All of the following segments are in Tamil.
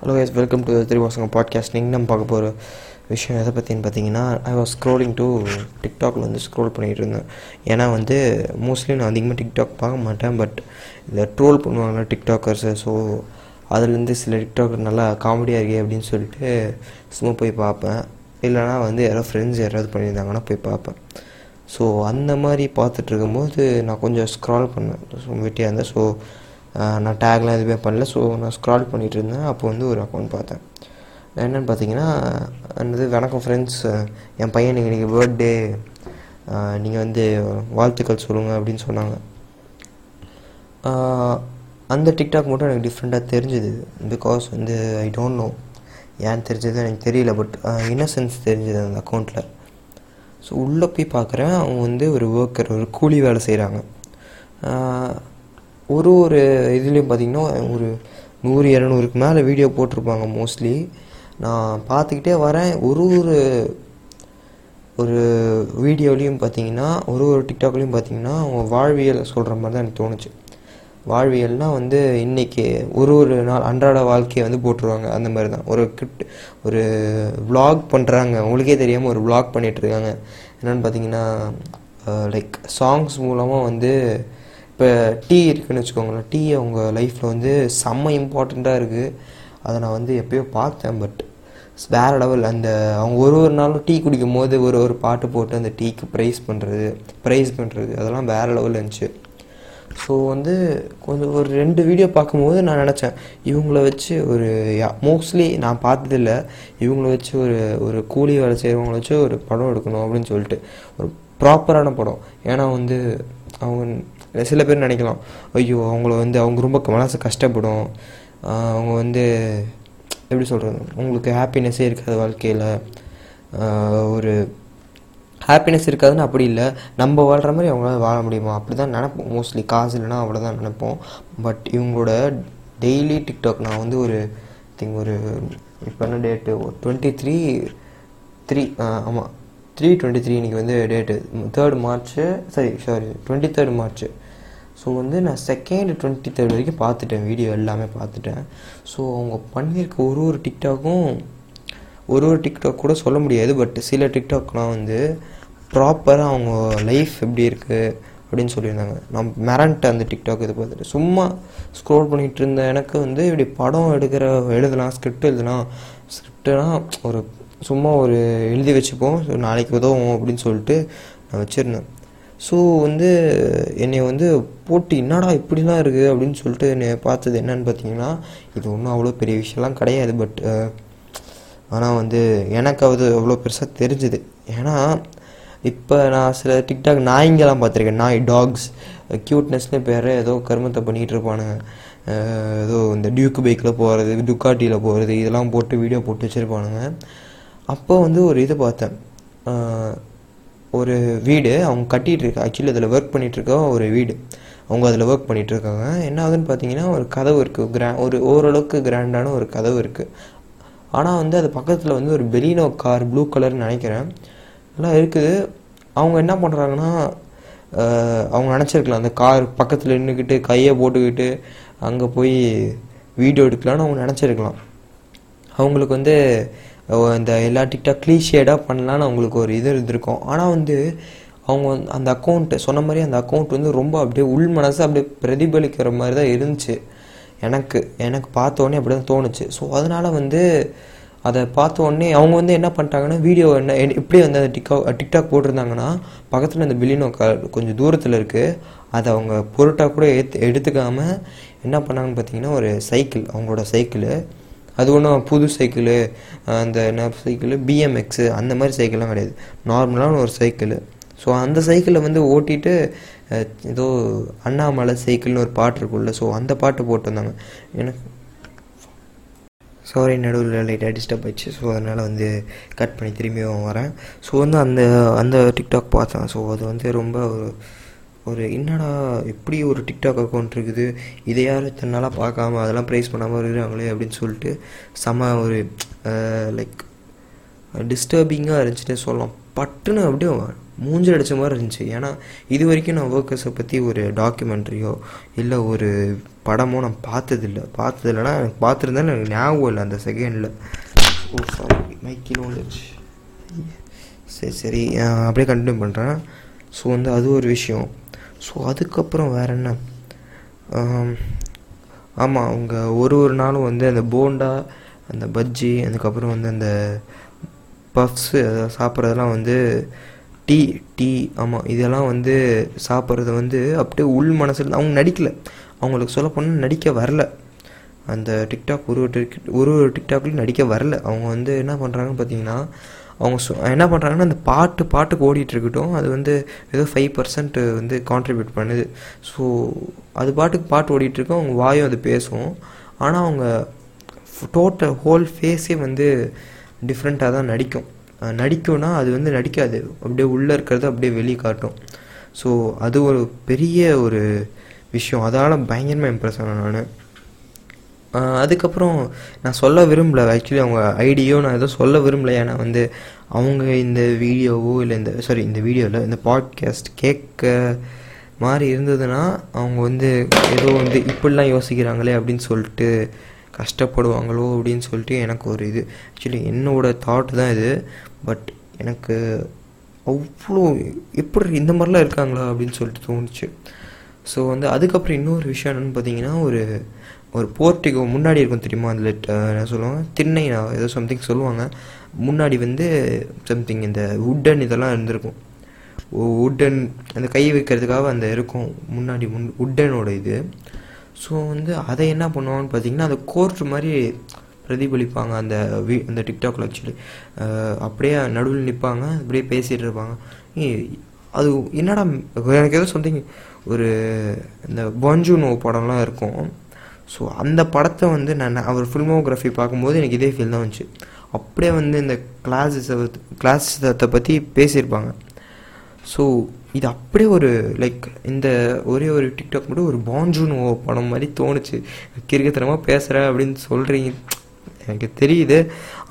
Hello yes welcome to three பசங்க பாட்காஸ்ட் நீங்கள் நம்ம பார்க்க போகிற விஷயம் எதை பற்றின்னு பார்த்தீங்கன்னா ஐ வாஸ் ஸ்க்ரோலிங் டு டிக்டாக்ல வந்து ஸ்க்ரோல் பண்ணிகிட்டு இருந்தேன். ஏன்னா வந்து மோஸ்ட்லி நான் அதிகமாக டிக்டாக் பார்க்க மாட்டேன் பட் இந்த ட்ரோல் பண்ணுவாங்கள்ல டிக்டாக்கர்ஸு ஸோ அதுலேருந்து சில டிக்டாக்கர் நல்லா காமெடியாக இருக்கே அப்படின்னு சொல்லிட்டு சும்மா போய் பார்ப்பேன். இல்லைனா வந்து யாராவது ஃப்ரெண்ட்ஸ் யாராவது பண்ணியிருந்தாங்கன்னா போய் பார்ப்பேன். ஸோ அந்த மாதிரி பார்த்துட்டு இருக்கும்போது நான் கொஞ்சம் ஸ்க்ரால் பண்ணேன். வெட்டியாக இருந்தேன். ஸோ நான் டேக்லாம் எதுவுமே பண்ணல. ஸோ நான் ஸ்க்ரால் பண்ணிகிட்டு இருந்தேன். அப்போ வந்து ஒரு அக்கௌண்ட் பார்த்தேன். என்னென்னு பார்த்தீங்கன்னா என்னது வணக்கம் ஃப்ரெண்ட்ஸ் என் பையன் இன்றைக்கி பர்த்டே நீங்கள் வந்து வாழ்த்துக்கள் சொல்லுங்கள் அப்படின்னு சொன்னாங்க. அந்த டிக்டாக் மட்டும் எனக்கு டிஃப்ரெண்ட்டாக தெரிஞ்சுது. பிகாஸ் வந்து ஐ டோன்ட் நோ ஏன் தெரிஞ்சது எனக்கு தெரியல. பட் இன்னசென்ஸ் தெரிஞ்சது அந்த அக்கௌண்ட்டில் ஸோ உள்ளே போய் பார்க்குறேன். அவங்க வந்து ஒரு ஒர்க்கர் ஒரு கூலி வேலை செய்கிறாங்க ஒரு ஒரு இதுலேயும் பார்த்திங்கன்னா ஒரு நூறு இரநூறுக்கு மேலே வீடியோ போட்டிருப்பாங்க மோஸ்ட்லி நான் பார்த்துக்கிட்டே வரேன். ஒரு ஒரு ஒரு வீடியோலையும் பார்த்தீங்கன்னா ஒரு ஒரு டிக்டாக்லேயும் பார்த்தீங்கன்னா அவங்க வாழ்வியல் சொல்கிற மாதிரி தான் எனக்கு தோணுச்சு. வாழ்வியல்னால் வந்து இன்றைக்கி ஒரு ஒரு நாள் அன்றாட வாழ்க்கையை வந்து போட்டுருவாங்க. அந்த மாதிரி தான் ஒரு கிட் ஒரு வ்ளாக் பண்ணுறாங்க உங்களுக்கே தெரியாமல் ஒரு வ்ளாக் பண்ணிகிட்ருக்காங்க என்னென்னு பார்த்தீங்கன்னா லைக் சாங்ஸ் மூலமாக வந்து இப்போ டீ இருக்குன்னு வச்சுக்கோங்களேன். டீ அவங்க லைஃப்பில் வந்து செம்ம இம்பார்ட்டண்ட்டாக இருக்குது அதை நான் வந்து எப்பயோ பார்த்தேன் பட் வேற லெவல் அந்த அவங்க ஒரு ஒரு நாளும் டீ குடிக்கும் போது ஒரு ஒரு பாட்டு போட்டு அந்த டீக்கு ப்ரைஸ் பண்ணுறது ப்ரைஸ் பண்ணுறது அதெல்லாம் வேற லெவலில் இருந்துச்சு. ஸோ வந்து கொஞ்சம் ஒரு ரெண்டு வீடியோ பார்க்கும்போது நான் நினச்சேன் இவங்கள வச்சு ஒரு மோஸ்ட்லி நான் பார்த்ததில்ல. இவங்கள வச்சு ஒரு ஒரு கூலி வேலை செய்கிறவங்கள வச்சு ஒரு படம் எடுக்கணும் அப்படின்னு சொல்லிட்டு. ஒரு ப்ராப்பரான படம். ஏன்னா வந்து அவங்க இல்லை சில பேர் நினைக்கலாம் ஐயோ அவங்கள வந்து அவங்க ரொம்ப மனசு கஷ்டப்படும். அவங்க வந்து எப்படி சொல்கிறது உங்களுக்கு ஹாப்பினஸ்ஸே இருக்காது வாழ்க்கையில். ஒரு ஹாப்பினஸ் இருக்காதுன்னு அப்படி இல்லை. நம்ம வாழ்கிற மாதிரி அவங்களால வாழ முடியுமா? அப்படி தான் நினைப்போம். மோஸ்ட்லி காசு இல்லைன்னா அவ்வளோதான் நினைப்போம். பட் இவங்களோட டெய்லி டிக்டாக் நான் வந்து ஒரு திங் ஒரு இப்போ என்ன டேட்டு டுவெண்ட்டி த்ரீ த்ரீ ஆமாம் த்ரீ டுவெண்ட்டி த்ரீ இன்றைக்கி வந்து டேட்டு தேர்ட் மார்ச்சு சரி sorry twenty third March so வந்து நான் செகண்ட் டுவெண்ட்டி தேர்ட் வரைக்கும் பார்த்துட்டேன். வீடியோ எல்லாமே பார்த்துட்டேன். ஸோ அவங்க பண்ணியிருக்க ஒரு ஒரு டிக்டாக்கும் ஒரு ஒரு டிக்டாக் கூட சொல்ல முடியாது. பட் சில டிக்டாக்லாம் வந்து ப்ராப்பராக அவங்க லைஃப் எப்படி இருக்குது அப்படின்னு சொல்லியிருந்தாங்க. நான் மிரண்ட்டு அந்த டிக்டாக் இது பார்த்துட்டு. சும்மா ஸ்க்ரோல் பண்ணிகிட்டு இருந்த எனக்கு வந்து இப்படி படம் எடுக்கிற எழுதலாம் ஸ்கிரிப்ட் எழுதலாம். ஸ்கிரிப்டெலாம் ஒரு சும்மா ஒரு எழுதி வச்சுப்போம். ஸோ நாளைக்கு உதவும் அப்படின்னு சொல்லிட்டு நான் வச்சுருந்தேன். ஸோ வந்து என்னை வந்து போட்டு என்னடா இப்படிலாம் இருக்குது அப்படின்னு சொல்லிட்டு என்னை பார்த்தது என்னன்னு பார்த்தீங்கன்னா இது ஒன்றும் அவ்வளோ பெரிய விஷயம்லாம் கிடையாது பட் ஆனால் வந்து எனக்கு அது அவ்வளோ பெருசாக தெரிஞ்சுது. ஏன்னா இப்போ நான் சில டிக்டாக் நாய்ங்கெல்லாம் பார்த்துருக்கேன். நாய் டாக்ஸ் க்யூட்னஸ்னு பேர் ஏதோ கருமத்தை பண்ணிகிட்டு இருப்பானுங்க. ஏதோ இந்த டியூக்கு பைக்கில் போகிறது டுக்காட்டியில் போகிறது இதெல்லாம் போட்டு வீடியோ போட்டு வச்சுருப்பானுங்க. அப்போ வந்து ஒரு இது பார்த்தேன். ஒரு வீடு அவங்க கட்டிகிட்டு ஆக்சுவலி அதில் ஒர்க் பண்ணிகிட்டு ஒரு வீடு. அவங்க அதில் ஒர்க் பண்ணிகிட்ருக்காங்க என்ன ஆகுதுன்னு பார்த்தீங்கன்னா ஒரு கதவு இருக்குது கிரா ஒரு ஓரளவுக்கு கிராண்டான ஒரு கதவு இருக்குது ஆனால் வந்து அது பக்கத்தில் வந்து ஒரு பெலினோ கார் ப்ளூ கலர்னு நினைக்கிறேன். எல்லாம் இருக்குது. அவங்க என்ன பண்ணுறாங்கன்னா அவங்க நினச்சிருக்கலாம். அந்த கார் பக்கத்தில் நின்றுக்கிட்டு கையை போட்டுக்கிட்டு அங்கே போய் வீடியோ எடுக்கலான்னு அவங்க நினச்சிருக்கலாம். அவங்களுக்கு வந்து இந்த எல்லா டிக்டாக் க்ளீஷேடாக பண்ணலான்னு அவங்களுக்கு ஒரு இது இருந்திருக்கும். ஆனால் வந்து அவங்க அந்த அக்கௌண்ட்டு சொன்ன மாதிரி அந்த அக்கௌண்ட் வந்து ரொம்ப அப்படியே உள் மனசு அப்படியே பிரதிபலிக்கிற மாதிரி தான் இருந்துச்சு. எனக்கு எனக்கு பார்த்த உடனே அப்படி தான் தோணுச்சு. ஸோ அதனால் வந்து அதை பார்த்த உடனே அவங்க வந்து என்ன பண்ணிட்டாங்கன்னா வீடியோ என்ன எப்படி வந்து அந்த டிக்டாக் டிக்டாக் போட்டிருந்தாங்கன்னா பக்கத்தில் அந்த பில்லினோ கார் கொஞ்சம் தூரத்தில் இருக்குது அதை அவங்க பொருட்டாக கூட எடுத்து எடுத்துக்காமல் என்ன பண்ணாங்கன்னு பார்த்தீங்கன்னா ஒரு சைக்கிள் அவங்களோட சைக்கிள் அது ஒன்றும் புது சைக்கிளு அந்த என்ன சைக்கிள் பிஎம்எக்ஸு அந்த மாதிரி சைக்கிள்லாம் கிடையாது. நார்மலான ஒரு சைக்கிள் ஸோ அந்த சைக்கிளை வந்து ஓட்டிட்டு ஏதோ அண்ணாமலை சைக்கிள்னு ஒரு பாட்டு இருக்குல்ல ஸோ அந்த பாட்டு போட்டிருந்தாங்க எனக்கு சாரி நடுவில் லைட்டாக டிஸ்டர்ப் ஆயிடுச்சு. ஸோ அதனால் வந்து கட் பண்ணி திரும்பியும் வரேன். ஸோ வந்து அந்த அந்த டிக்டாக் பார்த்தேன். ஸோ அது வந்து ரொம்ப ஒரு ஒரு என்னடா எப்படி ஒரு டிக்டாக் அக்கௌண்ட் இருக்குது? இதை யாரும் இத்தனை நாளாக பார்க்காம அதெல்லாம் ப்ரைஸ் பண்ணாமல் இருக்கிறாங்களே அப்படின்னு சொல்லிட்டு செம ஒரு லைக் டிஸ்டர்பிங்காக இருந்துச்சுன்னு சொல்லலாம். பட்டுன்னு அப்படியே மூஞ்சல் அடித்த மாதிரி இருந்துச்சு. ஏன்னா இது வரைக்கும் நான் ஒர்க்கர்ஸை பற்றி ஒரு டாக்குமெண்ட்ரியோ இல்லை ஒரு படமோ நான் பார்த்ததில்ல. பார்த்ததில்லனா எனக்கு பார்த்துருந்தாலும் எனக்கு ஞாபகம் இல்லை அந்த செகண்டில் ஓ சாரி மைக்கில் வந்துச்சு சரி சரி. அப்படியே கண்டினியூ பண்ணுறேன் ஸோ வந்து அது ஒரு விஷயம். ஸோ அதுக்கப்புறம் வேறு என்ன? ஆமாம் அவங்க ஒரு ஒரு நாளும் வந்து அந்த போண்டா அந்த பஜ்ஜி அதுக்கப்புறம் வந்து அந்த பஃப்ஸு சாப்பிட்றதெல்லாம் வந்து டீ டீ ஆமாம் இதெல்லாம் வந்து சாப்பிட்றது வந்து அப்படியே உள் மனசில் அவங்க நடிக்கல. அவங்களுக்கு சொல்ல போனால் நடிக்க வரல. அந்த டிக்டாக் ஒரு ஒரு டிக் ஒரு ஒரு டிக்டாக்லையும் நடிக்க வரல. அவங்க வந்து என்ன பண்ணுறாங்கன்னு பார்த்தீங்கன்னா அவங்க சொ என்ன பண்ணுறாங்கன்னா அந்த பாட்டு பாட்டுக்கு ஓடிட்டு இருக்கட்டும் அது வந்து ஏதோ ஃபைவ் பர்சன்ட் வந்து கான்ட்ரிபியூட் பண்ணுது. ஸோ அது பாட்டுக்கு பாட்டு ஓடிட்டுருக்கோம் அவங்க வாயும் அது பேசும். ஆனால் அவங்க டோட்டல் ஹோல் ஃபேஸே வந்து டிஃப்ரெண்ட்டாக தான் நடிக்கும். நடிக்கும்னா அது வந்து நடிக்காது. அப்படியே உள்ளே இருக்கிறத அப்படியே வெளியே காட்டும். ஸோ அது ஒரு பெரிய ஒரு விஷயம். அதனால் பயங்கரமாக இம்ப்ரெஸ் ஆனேன் நான். அதுக்கப்புறம் நான் சொல்ல விரும்பல. ஆக்சுவலி அவங்க ஐடியோ நான் எதுவும் சொல்ல விரும்பல. ஏன்னா வந்து அவங்க இந்த வீடியோவோ இல்லை இந்த சாரி இந்த வீடியோவில் இந்த பாட்காஸ்ட் கேட்க மாதிரி இருந்ததுன்னா அவங்க வந்து ஏதோ வந்து இப்படிலாம் யோசிக்கிறாங்களே அப்படின்னு சொல்லிட்டு கஷ்டப்படுவாங்களோ அப்படின்னு சொல்லிட்டு எனக்கு ஒரு இது. ஆக்சுவலி என்னோடய தாட் தான் இது. பட் எனக்கு அவ்வளோ எப்படி இந்த மாதிரிலாம் இருக்காங்களா அப்படின்னு சொல்லிட்டு தோணுச்சு. ஸோ வந்து அதுக்கப்புறம் இன்னொரு விஷயம் என்னென்னு பார்த்தீங்கன்னா ஒரு ஒரு போர்ட்டிகோ முன்னாடி இருக்கும் தெரியுமா? அதில் என்ன சொல்லுவாங்க? திண்ணை ஏதோ சம்திங் சொல்லுவாங்க. முன்னாடி வந்து சம்திங் இந்த உட்டன் இதெல்லாம் இருந்திருக்கும். உட்டன் அந்த கை வைக்கிறதுக்காக அந்த இருக்கும். முன்னாடி முன் உட்டனோட இது. ஸோ வந்து அதை என்ன பண்ணுவாங்கன்னு பார்த்தீங்கன்னா அந்த கோர்ட் மாதிரி பிரதிபலிப்பாங்க. அந்த வீ அந்த டிக்டாக்ல ஆக்சுவலி அப்படியே நடுவில் நிற்பாங்க அப்படியே பேசிகிட்டு இருப்பாங்க. அது என்னடா எனக்கு ஏதோ சம்திங் ஒரு இந்த பாஞ்சூனோ படம்லாம் இருக்கும். ஸோ அந்த படத்தை வந்து நான் அவர் ஃபில்மோகிராஃபி பார்க்கும்போது எனக்கு இதே ஃபீல் தான் வந்துச்சு. அப்படியே வந்து இந்த கிளாஸஸை கிளாஸத்தை பற்றி பேசியிருப்பாங்க. ஸோ இது அப்படியே ஒரு லைக் இந்த ஒரே ஒரு டிக்டாக் மட்டும் ஒரு பாஞ்சூனோ படம் மாதிரி தோணுச்சு. கிறுக்கத்தனமாக பேசுகிற அப்படின்னு சொல்கிறீங்க எனக்கு தெரியுது.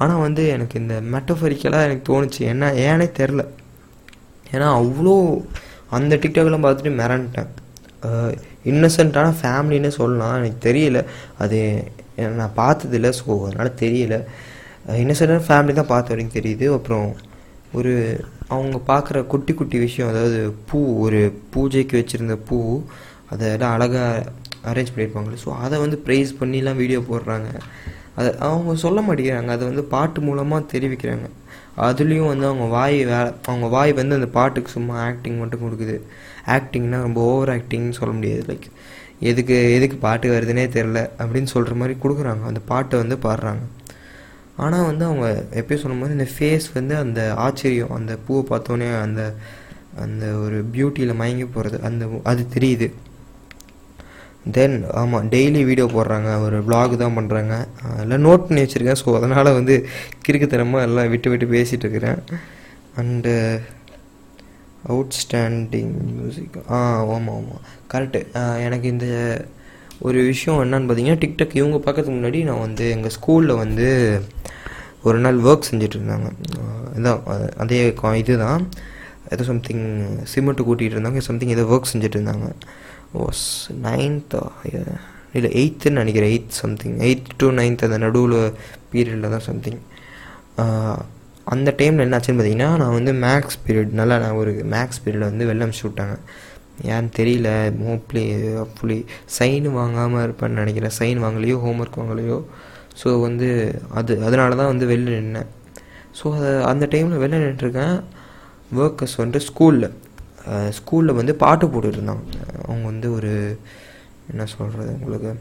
ஆனால் வந்து எனக்கு இந்த மெட்டஃபரிக்கலாக எனக்கு தோணுச்சு. என்ன ஏனே தெரில ஏன்னா அவ்வளோ அந்த டிக்டாக்லாம் பார்த்துட்டு மிரண்டேன் இன்னசென்ட்டான ஃபேமிலின்னு சொல்லலாம். எனக்கு தெரியல. அது நான் பார்த்ததில்ல. ஸோ அதனால் தெரியல. இன்னசென்ட்டான ஃபேமிலி தான் பார்த்த வரைக்கும் தெரியுது. அப்புறம் ஒரு அவங்க பார்க்குற குட்டி குட்டி விஷயம் அதாவது பூ ஒரு பூஜைக்கு வச்சுருந்த பூ அதெல்லாம் அழகாக அரேஞ்ச் பண்ணியிருப்பாங்களே ஸோ அதை வந்து ப்ரைஸ் பண்ணிலாம் வீடியோ போடுறாங்க. அதை அவங்க சொல்ல மாட்டேங்கிறாங்க. அதை வந்து பாட்டு மூலமாக தெரிவிக்கிறாங்க. அதுலேயும் வந்து அவங்க வாய் வே அவங்க வாய் வந்து அந்த பாட்டுக்கு சும்மா ஆக்டிங் மட்டும் கொடுக்குது. ஆக்டிங்னா ரொம்ப ஓவர் ஆக்டிங்னு சொல்ல முடியாது. லைக் எதுக்கு எதுக்கு பாட்டு வருதுன்னே தெரில அப்படின்னு சொல்கிற மாதிரி கொடுக்குறாங்க. அந்த பாட்டை வந்து பாடுறாங்க. ஆனால் வந்து அவங்க எப்பயும் சொல்லும்போது இந்த ஃபேஸ் வந்து அந்த ஆச்சரியம் அந்த பூவை பார்த்தோன்னே அந்த அந்த ஒரு பியூட்டியில் மயங்கி போகிறது அந்த அது தெரியுது. தென் ஆமாம் டெய்லி வீடியோ போடுறாங்க. ஒரு vlog தான் பண்ணுறாங்க எல்லாம் நோட் பண்ணி வச்சுருக்கேன். ஸோ அதனால் வந்து கிறுக்குத்தனமாக எல்லாம் விட்டு விட்டு பேசிகிட்டு இருக்கிறேன். அண்டு அவுட்ஸ்டாண்டிங் மியூசிக் ஆ ஆமாம் ஆமாம் கரெக்டு எனக்கு இந்த ஒரு விஷயம் என்னன்னு பார்த்தீங்கன்னா டிக்டாக் இவங்க பார்க்கறதுக்கு முன்னாடி நான் வந்து எங்கள் ஸ்கூலில் வந்து ஒரு நாள் ஒர்க் செஞ்சுட்டு இருந்தாங்க. இதான் அதே கா- இதுதான். ஏதோ சம்திங் சிமெண்ட்டு கூட்டிகிட்டு இருந்தாங்க சம்திங் ஏதோ ஒர்க் செஞ்சுட்டு இருந்தாங்க. வாஸ் நைன்த்தா இல்லை எயித்துன்னு நினைக்கிறேன் eighth something eighth to ninth அந்த நடுவில் பீரியடில் தான் சம்திங் அந்த டைமில் என்ன ஆச்சுன்னு பார்த்தீங்கன்னா நான் வந்து மேக்ஸ் பீரியட் நல்லா நான் ஒரு மேக்ஸ் பீரியடில் வந்து வெளில அனுப்பிச்சி விட்டாங்க ஏன்னு தெரியல மோப்ளி அப்படி சைன் வாங்காமல் இருப்பேன்னு நினைக்கிறேன். சைன் வாங்கலையோ ஹோம்ஒர்க் வாங்கலையோ. ஸோ வந்து அது அதனால தான் வந்து வெளில நின்னேன். ஸோ அதை அந்த டைமில் வெளில நின்றுருக்கேன். ஒர்க்கர்ஸ் வந்துட்டு ஸ்கூலில் ஸ்கூலில் வந்து பாட்டு போட்டுட்டு இருந்தாங்க அவங்க வந்து ஒரு என்ன சொல்கிறது உங்களுக்கு?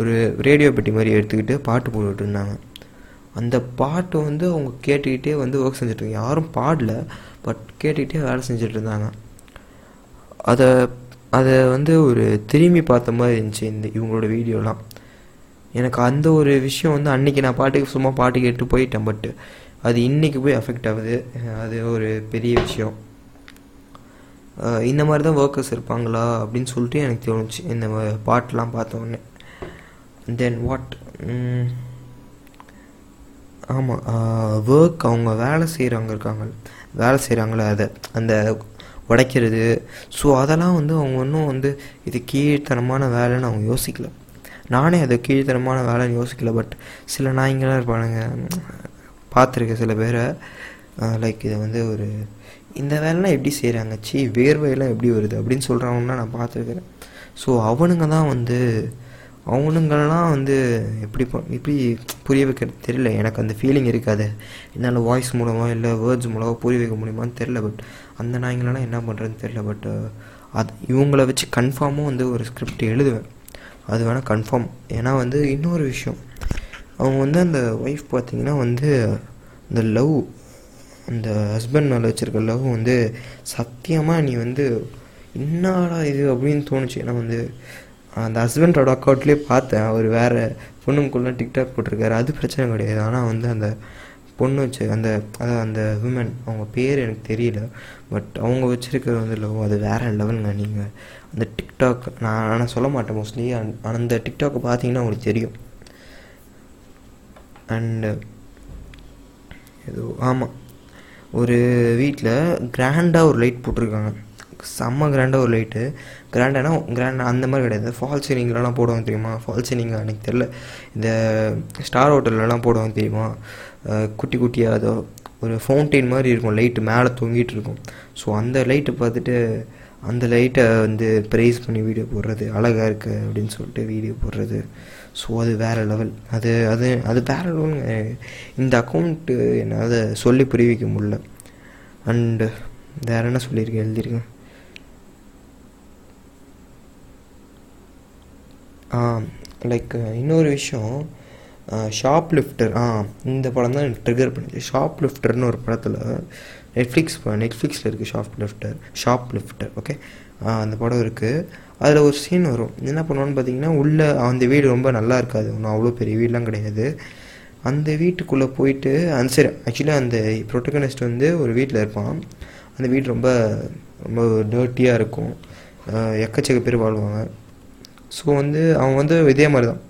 ஒரு ரேடியோ பெட்டி மாதிரி எடுத்துக்கிட்டு பாட்டு போட்டுட்ருந்தாங்க அந்த பாட்டு வந்து அவங்க கேட்டுக்கிட்டே வந்து ஒர்க் செஞ்சுட்டு யாரும் பாடல பட் கேட்டுக்கிட்டே வேலை செஞ்சுட்டு இருந்தாங்க. அதை அதை வந்து ஒரு திரும்பி பார்த்த மாதிரி இருந்துச்சு இந்த இவங்களோட வீடியோலாம். எனக்கு அந்த ஒரு விஷயம் வந்து அன்னைக்கு நான் பாட்டுக்கு சும்மா பாட்டு கேட்டு போயிட்டேன் பட்டு அது இன்றைக்கி போய் அஃபெக்ட் ஆகுது. அது ஒரு பெரிய விஷயம். இந்த மாதிரி தான் ஒர்க்கர்ஸ் இருப்பாங்களா அப்படின்னு சொல்லிட்டு எனக்கு தோணுச்சு. இந்த பாட்டெலாம் பார்த்த உடனே. தென் வாட் ஆமாம் ஒர்க் அவங்க வேலை செய்கிறவங்க இருக்காங்க. வேலை செய்கிறாங்களே அதை அந்த உடைக்கிறது. ஸோ அதெல்லாம் வந்து அவங்க இன்னும் வந்து இது கீழ்த்தனமான வேலைன்னு அவங்க யோசிக்கல. நானே அது கீழ்த்தனமான வேலைன்னு யோசிக்கல பட் சில நாய்ங்களாம் இருப்பானுங்க. பார்த்துருக்கேன் சில பேரை. லைக் இதை வந்து ஒரு இந்த வேலைலாம் எப்படி செய்கிறாங்க சி வேர்வையெல்லாம் எப்படி வருது? அப்படின்னு சொல்கிறவங்கன்னா நான் பார்த்துருக்குறேன் ஸோ அவனுங்க தான் வந்து அவனுங்கெல்லாம் வந்து எப்படி எப்படி புரிய வைக்கிறது தெரியல. எனக்கு அந்த ஃபீலிங் இருக்காது. என்னால் வாய்ஸ் மூலமாக இல்லை வேர்ட்ஸ் மூலமாக புரிய வைக்க முடியுமான்னு தெரில பட் அந்த நாய்ங்களெல்லாம் என்ன பண்ணுறதுன்னு தெரில பட் அது இவங்கள வச்சு கன்ஃபார்மாக வந்து ஒரு ஸ்கிரிப்ட் எழுதுவேன். அது வேணால் கன்ஃபார்ம் ஏன்னா வந்து இன்னொரு விஷயம். அவங்க வந்து அந்த ஒய்ஃப் பார்த்திங்கன்னா வந்து இந்த லவ் அந்த ஹஸ்பண்ட் மேலே வச்சுருக்க லவ் வந்து சத்தியமாக நீ வந்து என்னடா இது? அப்படின்னு தோணுச்சு. ஏன்னா வந்து அந்த ஹஸ்பண்டோட அக்கௌண்ட்லேயே பார்த்தேன். அவர் வேறு பொண்ணுக்குள்ளே டிக்டாக் போட்டிருக்காரு. அது பிரச்சனை கிடையாது. ஆனால் வந்து அந்த பொண்ணு வச்சு அந்த அதான் அந்த உமன் அவங்க பேர் எனக்கு தெரியல. பட் அவங்க வச்சுருக்கிறது வந்து லவ் அது வேறு லெவலுங்க நீங்கள் அந்த டிக்டாக் நான் ஆனால் சொல்ல மாட்டேன் மோஸ்ட்லி அந்த டிக்டாக்கை பார்த்தீங்கன்னா உங்களுக்கு தெரியும். அண்டு ஏதோ ஆமாம் ஒரு வீட்டில் கிராண்டாக ஒரு லைட் போட்டிருக்காங்க. செம்ம கிராண்டாக ஒரு லைட்டு கிராண்டானா கிராண்டாக அந்த மாதிரி கிடையாது. ஃபால் சீலிங்லலாம் போடுவாங்க தெரியுமா? ஃபால் சீலிங் எனக்கு தெரில இந்த ஸ்டார் ஹோட்டல்லலாம் போடுவாங்க தெரியுமா? குட்டி குட்டியாக அதோ ஒரு ஃபவுண்டெயின் மாதிரி இருக்கும். லைட்டு மேலே தொங்கிட்டு இருக்கும். ஸோ அந்த லைட்டை பார்த்துட்டு அந்த லைட்டை வந்து ப்ரைஸ் பண்ணி வீடியோ போடுறது. அழகாக இருக்குது அப்படின்னு சொல்லிட்டு வீடியோ போடுறது. ஸோ அது வேறு லெவல் அது அது அது வேறு லெவலுங்க இந்த அக்கௌண்ட்டு என்னால் சொல்லி புரிவிக்க முடில முடியல. அண்டு வேறு என்ன சொல்லியிருக்கேன்? எழுதியிருக்கேன். லைக் இன்னொரு விஷயம் ஷாப் லிஃப்டர் ஆ இந்த படம் தான் எனக்கு ட்ரிகர் பண்ணுச்சு. ஷாப் லிஃப்டர்னு ஒரு படத்தில் நெட்ஃப்ளிக்ஸ் நெட்ஃப்ளிக்ஸில் இருக்குது shoplifter shoplifter okay அந்த படம் இருக்குது அதில் ஒரு சீன் வரும். என்ன பண்ணுவான்னு பார்த்தீங்கன்னா உள்ளே அந்த வீடு ரொம்ப நல்லா இருக்காது. ஒன்றும் அவ்வளோ பெரிய வீடெலாம் கிடையாது. அந்த வீட்டுக்குள்ளே போயிட்டு அந்த சரி ஆக்சுவலி அந்த ப்ரொட்டகனிஸ்ட் வந்து ஒரு வீட்டில் இருப்பான். அந்த வீடு ரொம்ப ரொம்ப டர்ட்டியாக இருக்கும். எக்கச்சக்க பேர் வாழ்வாங்க. ஸோ வந்து அவன் வந்து இதே மாதிரி தான்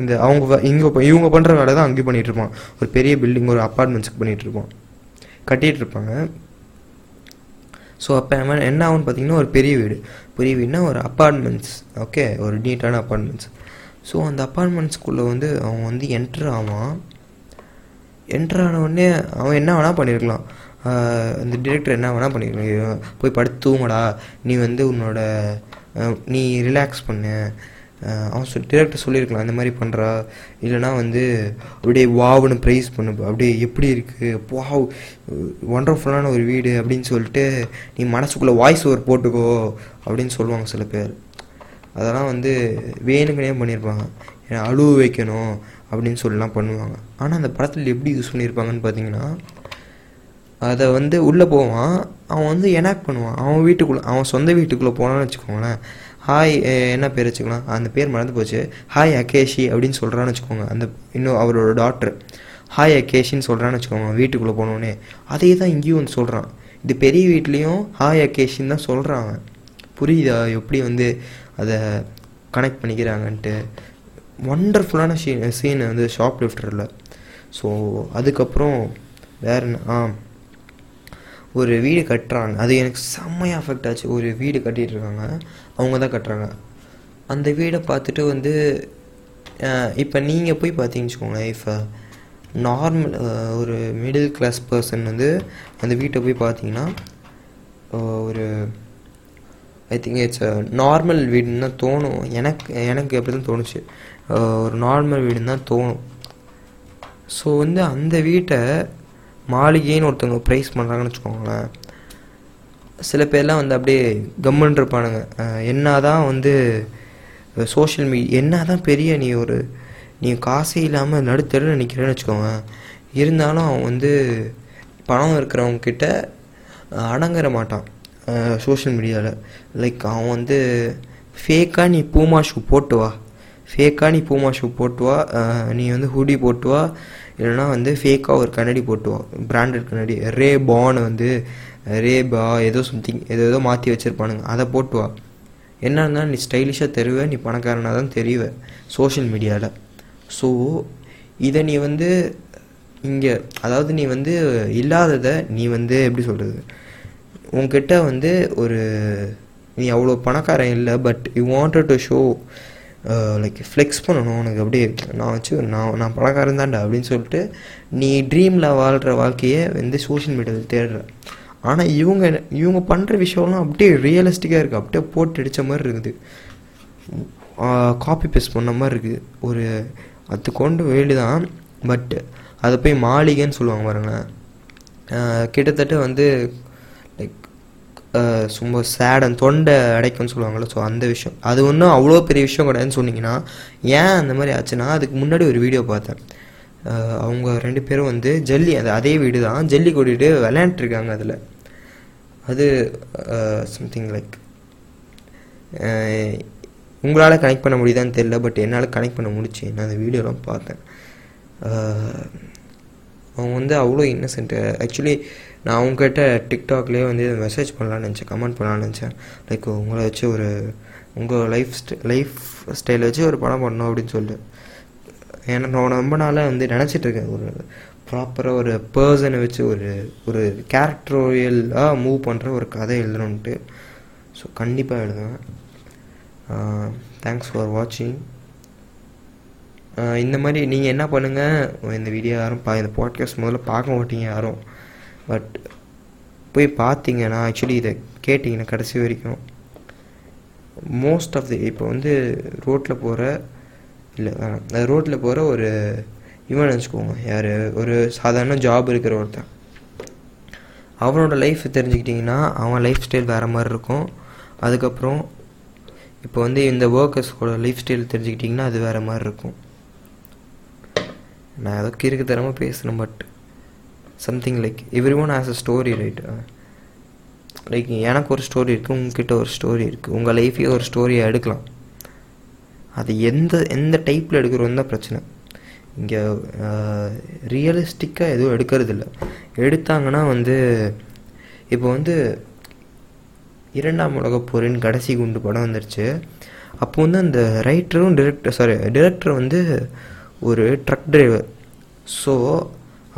இந்த அவங்க இங்கே இவங்க பண்ணுற வேலை தான் அங்கேயும் பண்ணிகிட்ருப்பான் இருப்பான். ஒரு பெரிய பில்டிங் ஒரு அப்பார்ட்மெண்ட்ஸுக்கு பண்ணிகிட்ருப்பான் இருப்பான். இருப்பாங்க. ஸோ அப்போ என்ன ஆகும்னு பார்த்தீங்கன்னா ஒரு பெரிய வீடு. பெரிய வீடுனா ஒரு அப்பார்ட்மெண்ட்ஸ் ஓகே ஒரு நீட்டான அப்பார்ட்மெண்ட்ஸ் ஸோ அந்த அப்பார்ட்மெண்ட்ஸ்க்குள்ளே வந்து அவன் வந்து என்ட்ரு ஆவான். என்ட்ரு ஆனவுடனே அவன் என்ன வேணால் பண்ணியிருக்கலாம் இந்த அந்த டிரெக்டர் என்ன வேணால் பண்ணியிருக்கலாம் போய் படுத்து தூங்கடா. நீ வந்து உன்னோட நீ ரிலாக்ஸ் பண்ணு. அவன் சொல் டிரெக்டர் சொல்லியிருக்கலாம் இந்த மாதிரி பண்ணுறா இல்லைனா வந்து அப்படியே வாவ்னு ப்ரைஸ் பண்ணு அப்படியே எப்படி இருக்குது வாவ் ஒண்டர்ஃபுல்லான ஒரு வீடு அப்படின்னு சொல்லிட்டு நீ மனசுக்குள்ளே வாய்ஸ் ஓவர் போட்டுக்கோ அப்படின்னு சொல்லுவாங்க சில பேர். அதெல்லாம் வந்து வேணுங்கனே பண்ணியிருப்பாங்க ஏன்னா அழுவ வைக்கணும் அப்படின்னு சொல்லலாம் பண்ணுவாங்க. ஆனால் அந்த படத்தில் எப்படி யூஸ் பண்ணியிருப்பாங்கன்னு பார்த்தீங்கன்னா அதை வந்து உள்ளே போவான். அவன் வந்து எனாக்ட் பண்ணுவான். அவன் வீட்டுக்குள்ளே அவன் சொந்த வீட்டுக்குள்ளே போனான்னு வச்சுக்கோங்களேன். ஹாய் eh, என்ன பேர் வச்சுக்கலாம் அந்த பேர் மறந்து போச்சு. ஹாய் அகேஷி அப்படின்னு சொல்கிறான்னு வச்சுக்கோங்க. அந்த இன்னும் அவரோட டாக்டர் ஹாய் அகேஷின்னு சொல்கிறான்னு வச்சுக்கோங்க. வீட்டுக்குள்ளே போனோடனே அதே தான் இங்கேயும் வந்து சொல்கிறான் இது பெரிய வீட்லேயும் ஹாய் அகேஷின்னு தான் சொல்கிறாங்க புரியுதா? எப்படி வந்து அதை கனெக்ட் பண்ணிக்கிறாங்கன்ட்டு. ஒண்டர்ஃபுல்லான சீன் சீன் வந்து ஷாப் லிஃப்டரில் ஸோ அதுக்கப்புறம் வேறு என்ன? ஆ ஒரு வீடு கட்டுறாங்க. அது எனக்கு செம்மையாக அஃபெக்ட் ஆச்சு. ஒரு வீடு கட்டிகிட்டு இருக்காங்க. அவங்க தான் கட்டுறாங்க. அந்த வீடை பார்த்துட்டு வந்து இப்போ நீங்கள் போய் பார்த்தீங்கன்னு வச்சுக்கோங்களேன். இப்போ நார்மல் ஒரு மிடில் கிளாஸ் பர்சன் வந்து அந்த வீட்டை போய் பார்த்தீங்கன்னா ஒரு ஐ திங்க் இட்ஸ் நார்மல் வீடுன்னு தான் தோணும். எனக்கு எனக்கு எப்படி தான் தோணுச்சு. ஒரு நார்மல் வீடுன்னு தான் தோணும். ஸோ வந்து அந்த வீட்டை மாளிகைன்னு ஒருத்தவங்க ப்ரைஸ் பண்ணுறாங்கன்னு வச்சுக்கோங்களேன். சில பேர்லாம் வந்து அப்படியே கம்முன்னு இருப்பானுங்க. அஹ் என்னதான் வந்து சோஷியல் மீடியா என்ன தான் பெரிய நீ ஒரு நீ காசே இல்லாமல் நடுத்தருவில் நிற்கிறேன்னு வச்சுக்கோங்க. இருந்தாலும் அவன் வந்து பணம் இருக்கிறவங்க கிட்ட அடங்கிற மாட்டான். சோஷியல் மீடியாவில் லைக் அவன் வந்து ஃபேக்காக நீ பூமா ஷூ போட்டு வா. ஃபேக்காக நீ பூமா ஷூ போட்டு வா. நீ வந்து ஹூடி போட்டு வா. இல்லைனா வந்து ஃபேக்காக ஒரு கண்ணாடி போட்டு பிராண்டட் கண்ணாடி. ரே பான் வந்து ரே பா ஏதோ சம்திங் ஏதோ ஏதோ மாற்றி வச்சுருப்பானுங்க. அதை போட்டு வா என்ன இருந்தாலும் நீ ஸ்டைலிஷாக தெருவ நீ பணக்காரனாக தான் தெரியுவ சோஷியல் மீடியாவில் ஸோ இதை நீ வந்து இங்கே அதாவது நீ வந்து இல்லாததை நீ வந்து எப்படி சொல்கிறது உன்கிட்ட வந்து ஒரு நீ அவ்வளோ பணக்காரன் இல்லை but you wanted to show like flex பண்ணணும். உனக்கு அப்படியே நான் வச்சு நான் நான் பணக்காரன் தான்டா அப்படின்னு சொல்லிட்டு நீ ட்ரீமில் வாழ்கிற வாழ்க்கையை வந்து சோஷியல் மீடியாவில் தேடுற. ஆனால் இவங்க இவங்க பண்ணுற விஷயம்லாம் அப்படியே ரியலிஸ்டிக்காக இருக்குது அப்படியே போட்டு அடித்த மாதிரி இருக்குது. காப்பி பேஸ்ட் பண்ண மாதிரி இருக்குது. ஒரு அது கொண்டு வேலி தான் பட் அதை போய் மாளிகைன்னு சொல்லுவாங்க பாருங்களேன். கிட்டத்தட்ட வந்து சும்மா சேடன் தொண்டை அடைக்கும்னு சொல்லுவாங்கள்ல ஸோ அந்த விஷயம். அது ஒன்றும் அவ்வளோ பெரிய விஷயம் கிடையாதுன்னு சொன்னிங்கன்னா ஏன் அந்த மாதிரி ஆச்சுன்னா அதுக்கு முன்னாடி ஒரு வீடியோ பார்த்தேன். அவங்க ரெண்டு பேரும் வந்து ஜல்லி அது அதே வீடு தான் ஜல்லி கூட்டிகிட்டு விளையாண்டுருக்காங்க அதில். அது சம்திங் லைக் உங்களால் கனெக்ட் பண்ண முடியுதான்னு தெரில பட் என்னால் கனெக்ட் பண்ண முடிச்சு நான் அந்த வீடியோலாம் பார்த்தேன். அவங்க வந்து அவ்வளோ இன்னசென்ட்டு ஆக்சுவலி நான் அவங்ககிட்ட டிக்டாக்லேயே வந்து மெசேஜ் பண்ணலான்னு நினச்சேன் கமெண்ட் பண்ணலான்னு நினச்சேன். லைக் உங்களை வச்சு ஒரு உங்கள் லைஃப் ஸ்டை லைஃப் ஸ்டைலை வச்சு ஒரு படம் பண்ணணும் அப்படின்னு சொல்லிட்டு. ஏன்னா நான் ரொம்ப நாளாக வந்து நினச்சிட்டு இருக்கேன். ஒரு ப்ராப்பராக ஒரு பர்சனை வச்சு ஒரு ஒரு கேரக்டரோரியலாக மூவ் பண்ணுற ஒரு கதை எழுதணுன்ட்டு ஸோ கண்டிப்பாக எழுதுவேன். தேங்க்ஸ் ஃபார் வாட்சிங் இந்த மாதிரி நீங்கள் என்ன பண்ணுங்கள் இந்த வீடியோ யாரும் பா இந்த பாட்காஸ்ட் முதல்ல பார்க்க மாட்டீங்க யாரும். பட் போய் பார்த்தீங்கன்னா ஆக்சுவலி இதை கேட்டிங்கன்னா கடைசி வரைக்கும் மோஸ்ட் ஆஃப் தி இப்போ வந்து ரோட்டில் போகிற இல்லை ரோட்டில் போகிற ஒரு இவன் வச்சுக்கோங்க யார்? ஒரு சாதாரண ஜாப் இருக்கிற ஒருத்தன். அவனோட லைஃப் தெரிஞ்சுக்கிட்டிங்கன்னா அவன் லைஃப் ஸ்டைல் வேறு மாதிரி இருக்கும். அதுக்கப்புறம் இப்போ வந்து இந்த ஒர்க்கர்ஸோட லைஃப் ஸ்டைல் தெரிஞ்சுக்கிட்டிங்கன்னா அது வேறு மாதிரி இருக்கும். நான் ஏதோ கிறுக்கு தரமாக பேசுகிறேன் but something like everyone has a story right like எனக்கு ஒரு ஸ்டோரி இருக்குது உங்ககிட்ட ஒரு ஸ்டோரி இருக்குது உங்கள் லைஃபையே ஒரு ஸ்டோரியை எடுக்கலாம். அது எந்த எந்த டைப்பில் எடுக்கிறோம் தான் பிரச்சனை. இங்கே ரியலிஸ்டிக்காக uh, எதுவும் எடுக்கிறது இல்லை எடுத்தாங்கன்னா வந்து இப்போ வந்து இரண்டாம் உலகப் போரின் கடைசி குண்டு படம் வந்துருச்சு. அப்போ வந்து அந்த ரைட்டரும் டிரெக்டர் சாரி டிரெக்டர் வந்து ஒரு ட்ரக் டிரைவர் ஸோ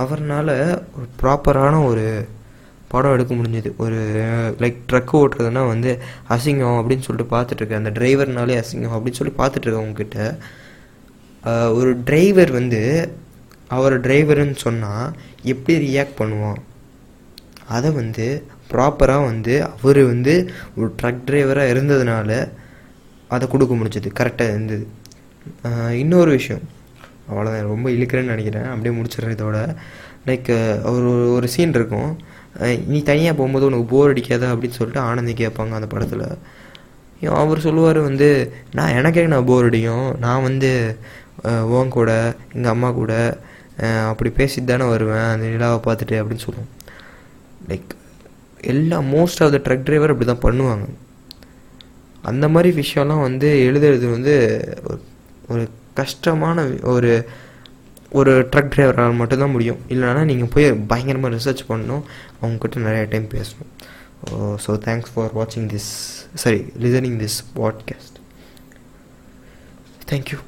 அவர்னால் ஒரு ப்ராப்பரான ஒரு படம் எடுக்க முடிஞ்சுது. ஒரு லைக் ட்ரக் ஓட்டுறதுனா வந்து அசிங்கம் அப்படின்னு சொல்லிட்டு பார்த்துட்ருக்கேன் அந்த டிரைவர்னாலே அசிங்கம் அப்படின்னு சொல்லி பார்த்துட்ருக்கேன் உங்ககிட்ட ஒரு டிரைவர் வந்து அவர் டிரைவருன்னு சொன்னால் எப்படி ரியாக்ட் பண்ணுவான்? அதை வந்து ப்ராப்பராக வந்து அவர் வந்து ஒரு ட்ரக் டிரைவராக இருந்ததுனால அதை கொடுக்க முடிஞ்சது. கரெக்டாக இருந்தது. இன்னொரு விஷயம். அவ்வளோதான் ரொம்ப இழுக்கிறேன்னு நினைக்கிறேன். அப்படியே முடிச்சிடுறேன் இதோட. லைக் ஒரு ஒரு சீன் இருக்கும். நீ தனியாக போகும்போது உனக்கு போர் அடிக்காதா அப்படின்னு சொல்லிட்டு ஆனந்தி கேட்பாங்க அந்த படத்தில். அவர் சொல்லுவார் வந்து நான் எனக்கே நான் போர் அடிக்கும்? நான் வந்து ஓன் கூட எங்கள் அம்மா கூட அப்படி பேசிட்டு தானே வருவேன். அந்த நிலாவை பார்த்துட்டு அப்படின்னு சொல்லுவோம் லைக் எல்லா most of the truck driver அப்படி தான் பண்ணுவாங்க. அந்த மாதிரி விஷயம்லாம் வந்து எழுதுறது வந்து ஒரு கஷ்டமான ஒரு ஒரு ட்ரக் டிரைவரால் மட்டும்தான் முடியும். இல்லைனா நீங்கள் போய் பயங்கரமாக ரிசர்ச் பண்ணணும். அவங்கக்கிட்ட நிறைய டைம் பேசணும். ஸோ தேங்க்ஸ் ஃபார் வாட்சிங் this sorry listening this podcast thank you